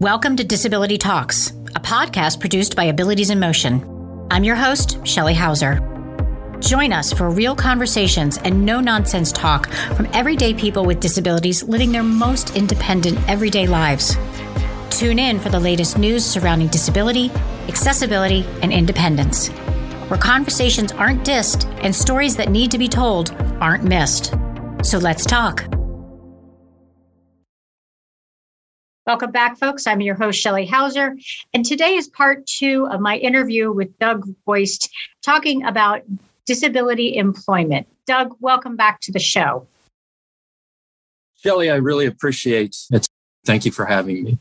Welcome to Disability Talks, a podcast produced by Abilities in Motion. I'm your host, Shelley Hauser. Join us for real conversations and no nonsense talk from everyday people with disabilities living their most independent everyday lives. Tune in for the latest news surrounding disability, accessibility, and independence, where conversations aren't dissed and stories that need to be told aren't missed. So let's talk. Welcome back, folks. I'm your host, Shelley Hauser, and today is part two of my interview with Doug Goist talking about disability employment. Doug, welcome back to the show. Shelley, I really appreciate it. Thank you for having me.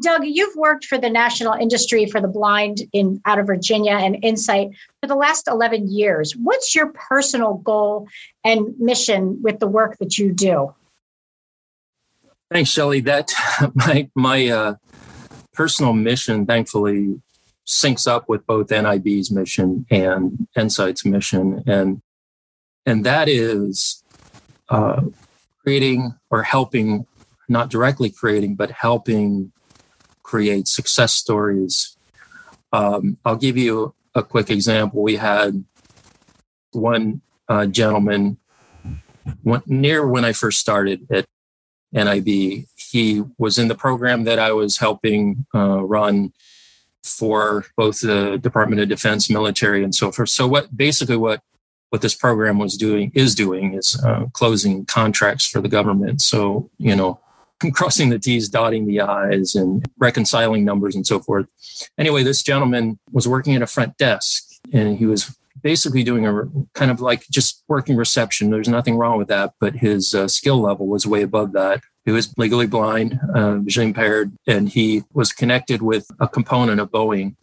Doug, you've worked for the National Industry for the Blind in out of Virginia and NSITE for the last 11 years. What's your personal goal and mission with the work that you do? Thanks, Shelley. That my my uh, personal mission, thankfully, syncs up with both NIB's mission and NSITE's mission, and and that is uh, creating or helping, not directly creating, but helping create success stories. Um, I'll give you a quick example. We had one uh, gentleman near when I first started at NIB. He was in the program that I was helping uh, run for both the Department of Defense, military, and so forth. So what basically what what this program was doing is doing is uh, closing contracts for the government. So you know, crossing the T's, dotting the I's, and reconciling numbers and so forth. Anyway, this gentleman was working at a front desk, and he was basically doing a kind of like just working reception. There's nothing wrong with that, but his uh, skill level was way above that. He was legally blind, uh, visually impaired, and he was connected with a component of Boeing.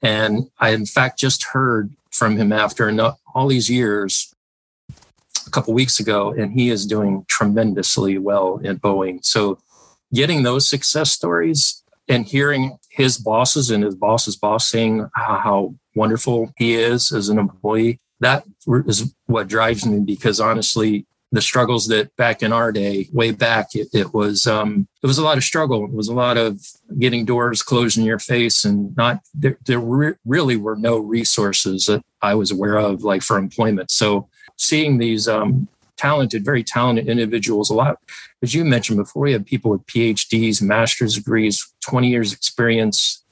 And I, in fact, just heard from him after all these years a couple weeks ago, and he is doing tremendously well at Boeing. So, getting those success stories and hearing his bosses and his boss's boss saying how wonderful he is as an employee. That is what drives me because honestly, the struggles that back in our day, way back, it, it was um, it was a lot of struggle. It was a lot of getting doors closed in your face, and not there. There re- really were no resources that I was aware of, like for employment. So seeing these um, talented, very talented individuals, a lot, as you mentioned before, we have people with PhDs, master's degrees, twenty years experience,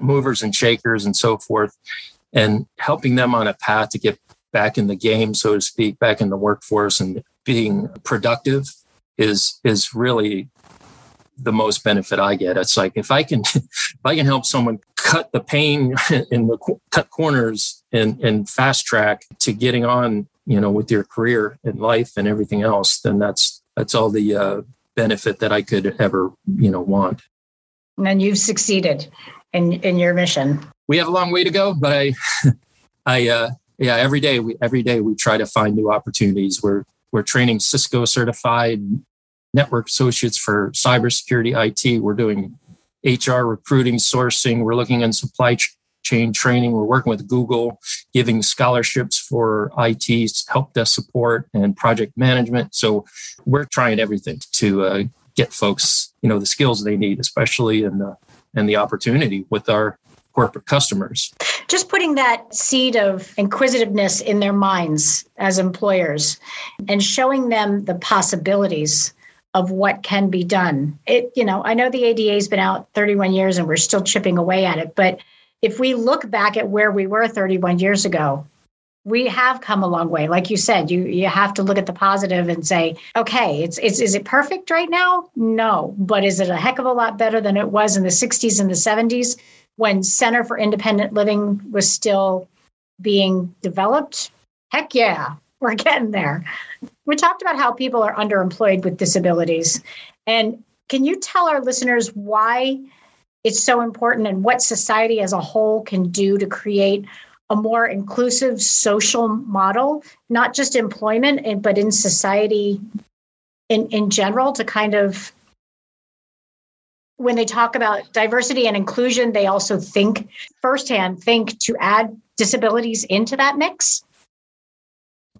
movers and shakers and so forth, and helping them on a path to get back in the game, so to speak, back in the workforce and being productive is is really the most benefit I get. It's like if I can if I can help someone cut the pain in the cut corners and and fast track to getting on, you know, with your career and life and everything else, then that's that's all the uh, benefit that I could ever you know want. And you've succeeded in in your mission? We have a long way to go, but I, I, uh, yeah, every day we every day we try to find new opportunities. We're we're training Cisco certified network associates for cybersecurity IT. We're doing HR recruiting, sourcing. We're looking in supply chain training. We're working with Google, giving scholarships for IT, help desk support, and project management. So we're trying everything to uh, get folks, you know, the skills they need, especially in the and the opportunity with our corporate customers. Just putting that seed of inquisitiveness in their minds as employers and showing them the possibilities of what can be done. It, you know, I know the ADA has been out 31 years and we're still chipping away at it, but if we look back at where we were 31 years ago, we have come a long way. Like you said you you have to look at the positive and say okay it's, it's is it perfect right now? No. But is it a heck of a lot better than it was in the 60s and the 70s when center for independent living was still being developed? Heck yeah we're getting there. We talked about how people are underemployed with disabilities. And can you tell our listeners why it's so important and what society as a whole can do to create a more inclusive social model, not just employment, but in society in, in general, to kind of, when they talk about diversity and inclusion, they also think firsthand, think to add disabilities into that mix?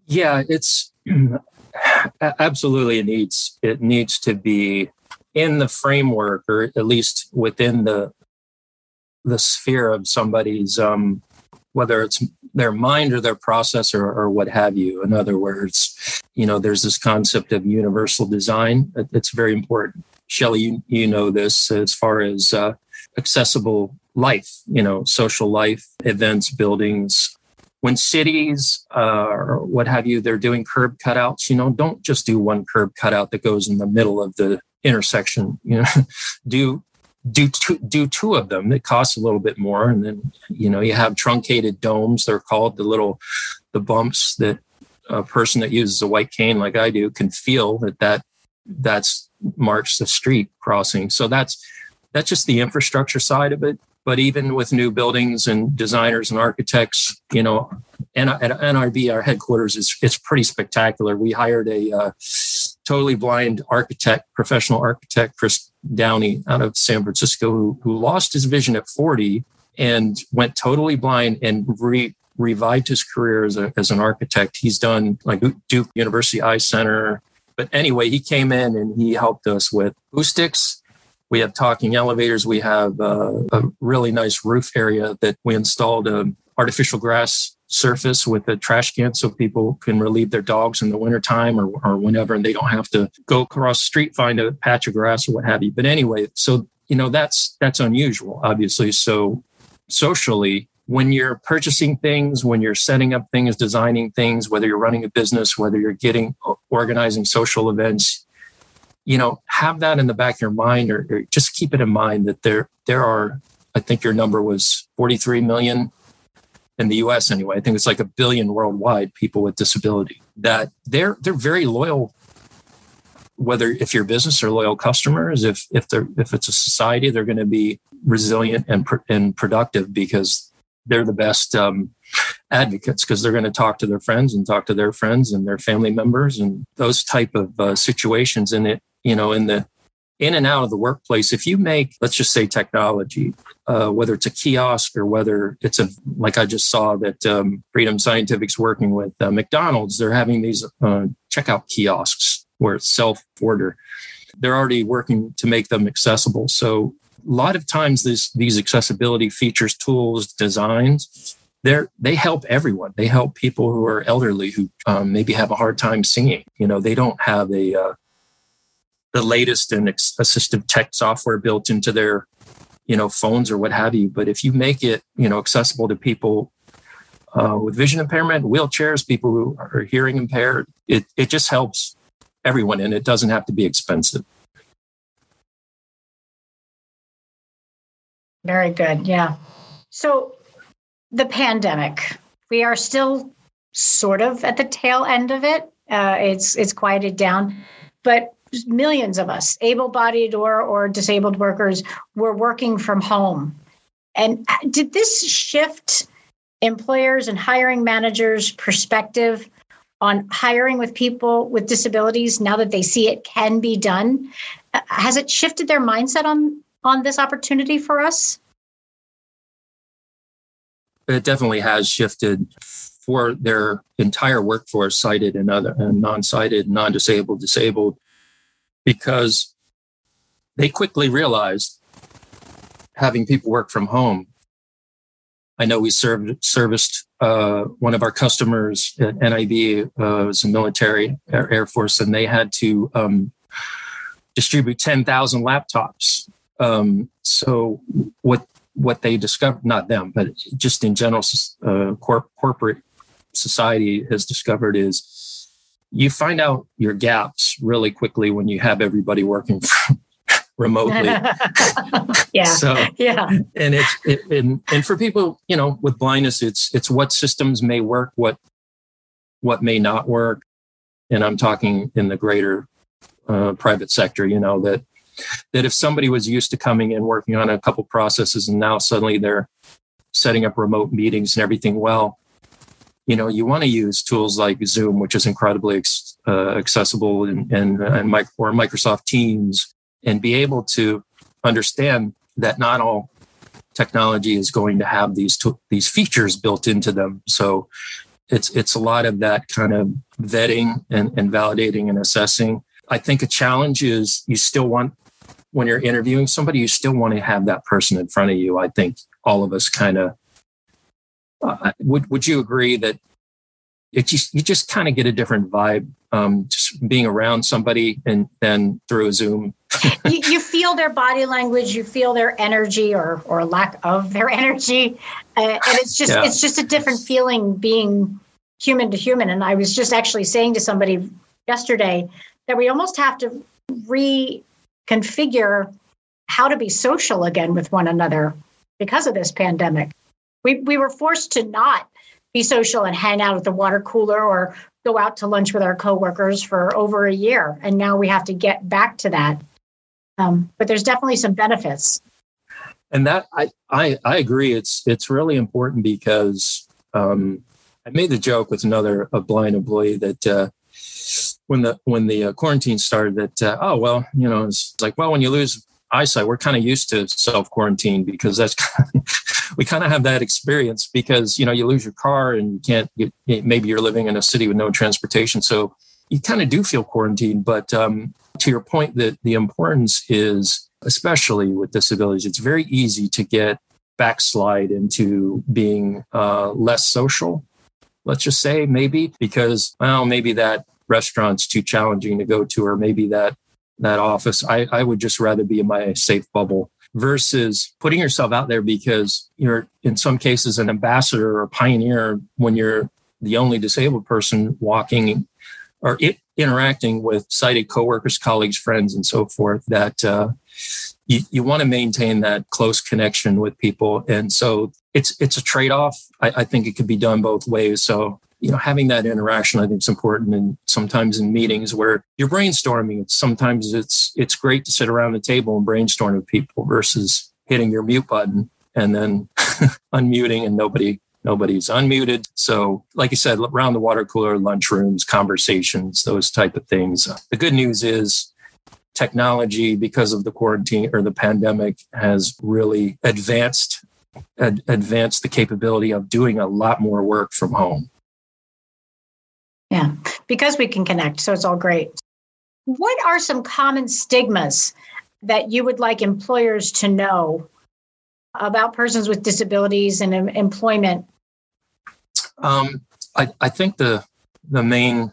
Yeah, it's absolutely it needs it needs to be in the framework or at least within the the sphere of somebody's um, whether it's their mind or their process or, or what have you. In other words you know there's this concept of universal design. It's very important. Shelley, you, you know this as far as uh, accessible life, you know, social life, events, buildings. When cities uh, or what have you, they're doing curb cutouts, you know, don't just do one curb cutout that goes in the middle of the intersection, you know, do do two, do two of them. It costs a little bit more, and then you know you have truncated domes. They're called the little the bumps that a person that uses a white cane like I do can feel that that that's marks the street crossing. So that's that's just the infrastructure side of it. But even with new buildings and designers and architects, you know, and at NIB, our headquarters is it's pretty spectacular. We hired a uh, totally blind architect, professional architect, Chris Downey out of San Francisco, who, who lost his vision at 40 and went totally blind and re, revived his career as, a, as an architect. He's done like Duke University Eye Center, but anyway, he came in and he helped us with acoustics. We have talking elevators. We have uh, a really nice roof area that we installed an artificial grass surface with a trash can so people can relieve their dogs in the wintertime or, or whenever and they don't have to go across the street find a patch of grass or what have you. But anyway so you know that's that's unusual obviously. So socially when you're purchasing things, when you're setting up things, designing things, whether you're running a business, whether you're getting uh, organizing social events, you know, have that in the back of your mind or, or just keep it in mind that there there are, I think your number was 43 million in the US anyway. I think it's like a billion worldwide people with disability that they're they're very loyal whether if your business or loyal customers if if they're if it's a society they're going to be resilient and and productive because they're the best um, advocates because they're going to talk to their friends and talk to their friends and their family members and those type of uh, situations in it you know in the in and out of the workplace if you make let's just say technology uh, whether it's a kiosk or whether it's a like i just saw that um, freedom scientific's working with uh, mcdonald's they're having these uh, checkout kiosks where it's self order they're already working to make them accessible so a lot of times this, these accessibility features, tools, designs, they're, they help everyone. They help people who are elderly who um, maybe have a hard time seeing. You know, they don't have a uh, the latest and assistive tech software built into their you know phones or what have you. But if you make it you know accessible to people uh, with vision impairment, wheelchairs, people who are hearing impaired, it it just helps everyone, and it doesn't have to be expensive. Very good. Yeah. So the pandemic, we are still sort of at the tail end of it. Uh, it's it's quieted down, but millions of us, able-bodied or or disabled workers, were working from home. And did this shift employers and hiring managers' perspective on hiring with people with disabilities now that they see it can be done? Has it shifted their mindset on on this opportunity for us? It definitely has shifted for their entire workforce, sighted and other and non-sighted, non-disabled, disabled, because they quickly realized having people work from home. I know we served serviced uh, one of our customers at NIB uh, was a military Air, Air Force, and they had to um, distribute ten thousand laptops um, so what what they discovered, not them, but just in general, uh, corp- corporate society has discovered is you find out your gaps really quickly when you have everybody working remotely. yeah. So yeah, and it's it, and and for people you know with blindness, it's it's what systems may work, what what may not work, and I'm talking in the greater uh, private sector. You know that that if somebody was used to coming in working on a couple processes and now suddenly they're setting up remote meetings and everything well you know you want to use tools like zoom which is incredibly uh, accessible and, and, and or microsoft teams and be able to understand that not all technology is going to have these these features built into them so it's it's a lot of that kind of vetting and, and validating and assessing i think a challenge is you still want when you're interviewing somebody, you still want to have that person in front of you. I think all of us kind of uh, would. Would you agree that it just you just kind of get a different vibe um, just being around somebody and then through a Zoom. you, you, feel their body language, you feel their energy or or lack of their energy, uh, and it's just yeah. it's just a different feeling being human to human. And I was just actually saying to somebody yesterday that we almost have to reconfigure how to be social again with one another because of this pandemic. We we were forced to not be social and hang out at the water cooler or go out to lunch with our coworkers for over a year. And now we have to get back to that. Um, but there's definitely some benefits. And that I, I, I agree. It's it's really important because um, I made the joke with another a blind employee that uh, when the when the uh, quarantine started that uh, oh well you know it's like well when you lose eyesight we're kind of used to self quarantine because that's kind of, we kind of have that experience because you know you lose your car and you can't maybe you're living in a city with no transportation. So you kind of do feel quarantined but um, to your point that the importance is especially with disabilities it's very easy to get backslide into being uh, less social let's just say maybe because well maybe that restaurant's too challenging to go to or maybe that that office. I, I would just rather be in my safe bubble versus putting yourself out there because you're in some cases an ambassador or pioneer when you're the only disabled person walking or it, interacting with sighted coworkers, colleagues, friends, and so forth. That uh, you, you want to maintain that close connection with people, and so it's it's a trade off. I, I think it could be done both ways. So you know having that interaction i think is important. And sometimes in meetings where you're brainstorming it's sometimes it's it's great to sit around the table and brainstorm with people versus hitting your mute button and then unmuting and nobody nobody's unmuted. So like you said around the water cooler lunchrooms conversations those type of things. The good news is technology because of the quarantine or the pandemic has really advanced ad- advanced the capability of doing a lot more work from home yeah, because we can connect. So it's all great. What are some common stigmas that you would like employers to know about persons with disabilities and employment? Um, I, I think the the main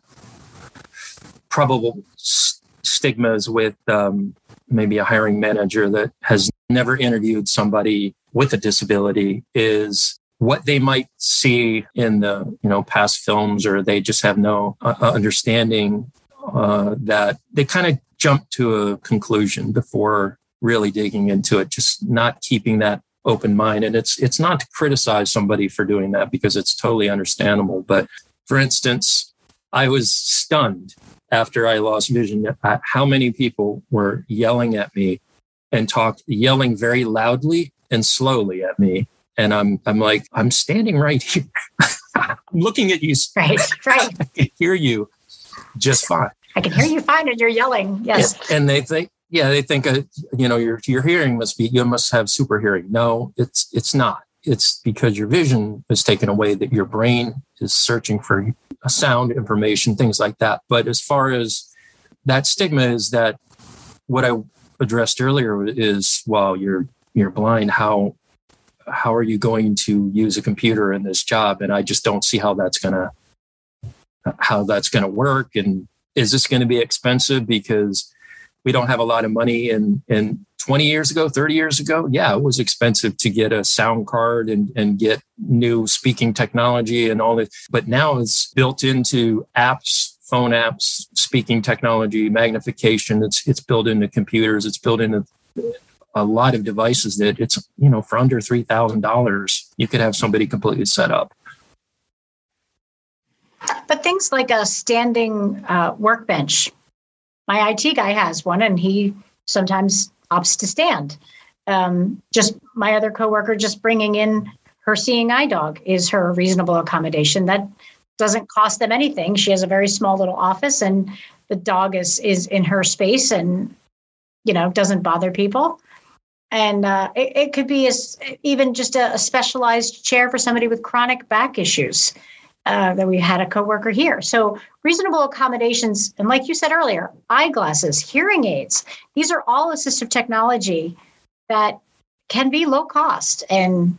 probable stigmas with um, maybe a hiring manager that has never interviewed somebody with a disability is what they might see in the you know past films or they just have no uh, uh understanding uh, that they kind of jump to a conclusion before really digging into it just not keeping that open mind. And it's it's not to criticize somebody for doing that because it's totally understandable but for instance i was stunned after i lost vision. At how many people were yelling at me and talked yelling very loudly and slowly at me and I'm I'm like I'm standing right here. I'm looking at you. Right, right. I can hear you just fine. I can hear you fine, and you're yelling. Yes. And they think, yeah, they think, uh, you know, your your hearing must be you must have super hearing. No, it's it's not. It's because your vision is taken away. That your brain is searching for sound information, things like that. But as far as that stigma is that what I addressed earlier is, well, you're you're blind. How how are you going to use a computer in this job? And i just don't see how that's going to how that's to work. And is this going to be expensive because we don't have a lot of money and and 20 years ago 30 years ago? Yeah it was expensive to get a sound card and and get new speaking technology and all that but now it's built into apps phone apps speaking technology magnification. It's it's built into computers. It's built into a lot of devices that it's you know for under three thousand dollars you could have somebody completely set up. But things like a standing uh, workbench, my IT guy has one, and he sometimes opts to stand. Um, just my other coworker just bringing in her seeing eye dog is her reasonable accommodation. That doesn't cost them anything. She has a very small little office, and the dog is is in her space, and you know doesn't bother people and uh, it, it, could be a, even just a, a, specialized chair for somebody with chronic back issues uh, that we had a coworker here. So reasonable accommodations, and like you said earlier, eyeglasses, hearing aids. These are all assistive technology that can be low cost. And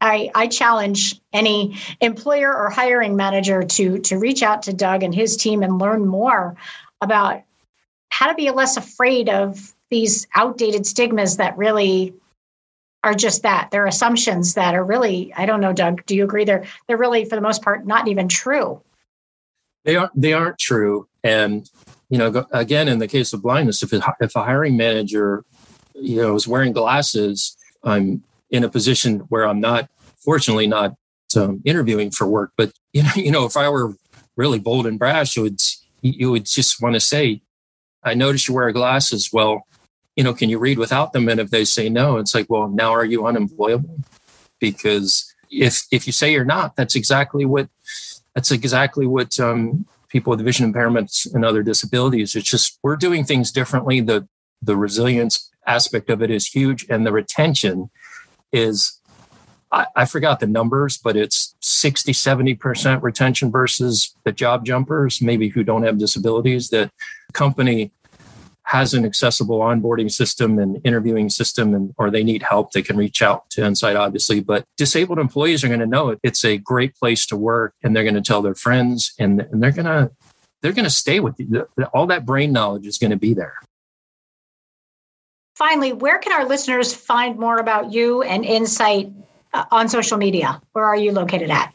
I, I challenge any employer or hiring manager to to reach out to Doug and his team and learn more about how to be less afraid of these outdated stigmas that really are just that. They're assumptions that are really i don't know doug do you agree? They're they're really for the most part not even true. They aren't they aren't true. And you know again in the case of blindness if, it, if a hiring manager you know is wearing glasses i'm in a position where i'm not fortunately not um, interviewing for work but you know you know if i were really bold and brash you would you would just want to say i noticed you wear glasses. Well you know, can you read without them? And if they say no, it's like, well, now are you unemployable? Because if if you say you're not, that's exactly what that's exactly what um, people with vision impairments and other disabilities. It's just we're doing things differently. The the resilience aspect of it is huge, and the retention is I, I forgot the numbers, but it's 60, 70% retention versus the job jumpers, maybe who don't have disabilities. That company has an accessible onboarding system and interviewing system and or they need help they can reach out to NSITE obviously. But disabled employees are going to know it. It's a great place to work and they're going to tell their friends and, and they're going to they're going to stay with you. All that brain knowledge is going to be there. Finally where can our listeners find more about you and NSITE uh, on social media? Where are you located at?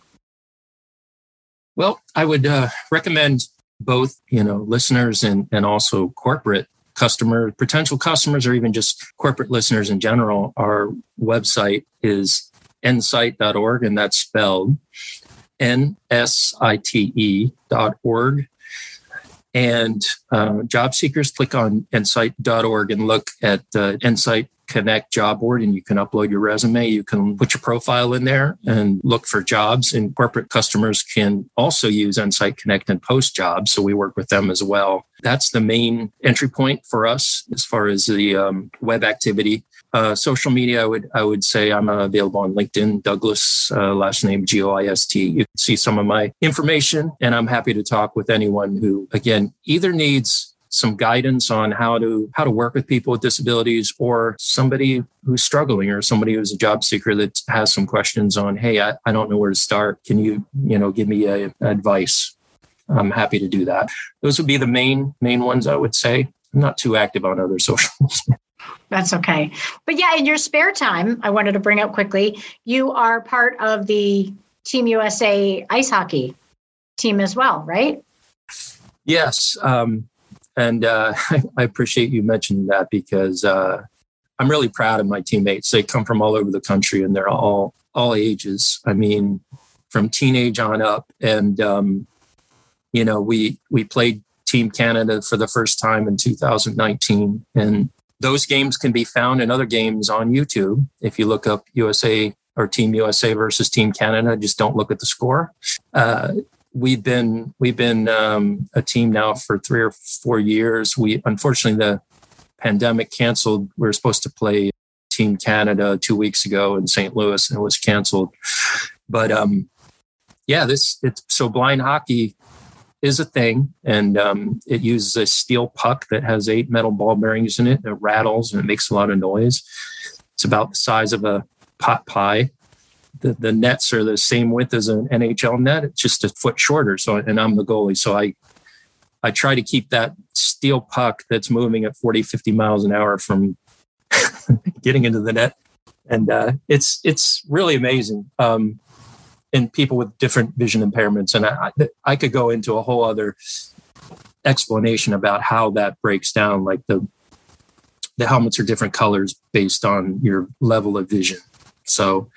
Well i would uh, recommend both you know listeners and and also corporate customer, potential customers, or even just corporate listeners in general, our website is nsite.org, and that's spelled N S I T E dot org. And uh, job seekers click on nsite.org and look at the NSITE Connect job board and you can upload your resume. You can put your profile in there and look for jobs. And corporate customers can also use NSITE Connect and post jobs. So we work with them as well. That's the main entry point for us as far as the um, web activity. Uh, social media, I would I would say I'm available on LinkedIn, Douglas, uh, last name G O I S T. You can see some of my information, and I'm happy to talk with anyone who, again, either needs some guidance on how to how to work with people with disabilities or somebody who's struggling or somebody who's a job seeker that has some questions on hey i, I don't know where to start. Can you you know give me a, advice? I'm happy to do that. Those would be the main main ones i would say. I'm not too active on other socials that's okay but yeah in your spare time i wanted to bring up quickly you are part of the team usa ice hockey team as well right yes um, and uh, I appreciate you mentioning that because uh, I'm really proud of my teammates. They come from all over the country and they're all all ages. I mean, from teenage on up. And um, you know, we we played Team Canada for the first time in 2019, and those games can be found in other games on YouTube. If you look up USA or Team USA versus Team Canada, just don't look at the score. Uh, we've been we've been um, a team now for three or four years. We unfortunately the pandemic canceled. We were supposed to play Team Canada two weeks ago in St. Louis, and it was canceled. But um, yeah, this it's so blind hockey is a thing, and um, it uses a steel puck that has eight metal ball bearings in it. It rattles and it makes a lot of noise. It's about the size of a pot pie the, the nets are the same width as an NHL net. It's just a foot shorter. So, and I'm the goalie. So I, I try to keep that steel puck that's moving at 40, 50 miles an hour from getting into the net. And uh, it's, it's really amazing. Um, and people with different vision impairments. And I, I could go into a whole other explanation about how that breaks down. Like the, the helmets are different colors based on your level of vision. So,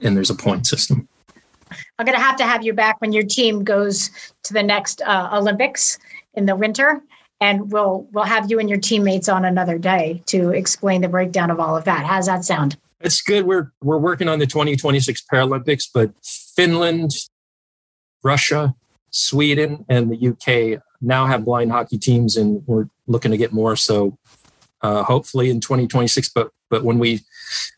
and there's a point system. I'm going to have to have you back when your team goes to the next uh, Olympics in the winter, and we'll we'll have you and your teammates on another day to explain the breakdown of all of that. How's that sound? It's good. We're we're working on the 2026 Paralympics, but Finland, Russia, Sweden, and the UK now have blind hockey teams, and we're looking to get more. So uh, hopefully in 2026. But but when we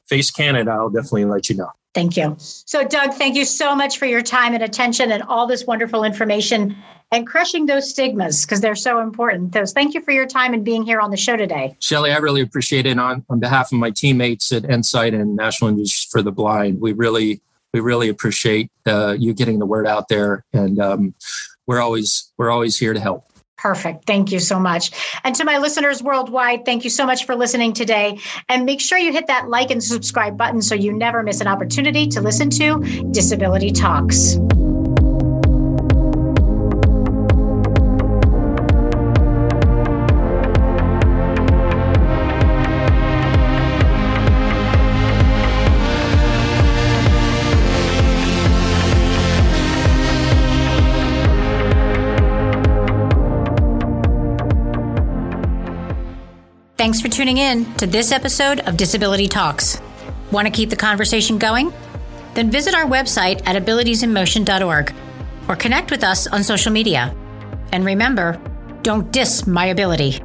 face Canada, I'll definitely let you know. Thank you. So, Doug, thank you so much for your time and attention and all this wonderful information and crushing those stigmas because they're so important. So, thank you for your time and being here on the show today. Shelley, I really appreciate it on, on behalf of my teammates at NSITE and National Industries for the Blind. We really, we really appreciate uh, you getting the word out there, and um, we're always we're always here to help. Perfect. Thank you so much. And to my listeners worldwide, thank you so much for listening today. And make sure you hit that like and subscribe button so you never miss an opportunity to listen to Disability Talks. Thanks for tuning in to this episode of Disability Talks. Want to keep the conversation going? Then visit our website at abilitiesinmotion.org or connect with us on social media. And remember, don't diss my ability.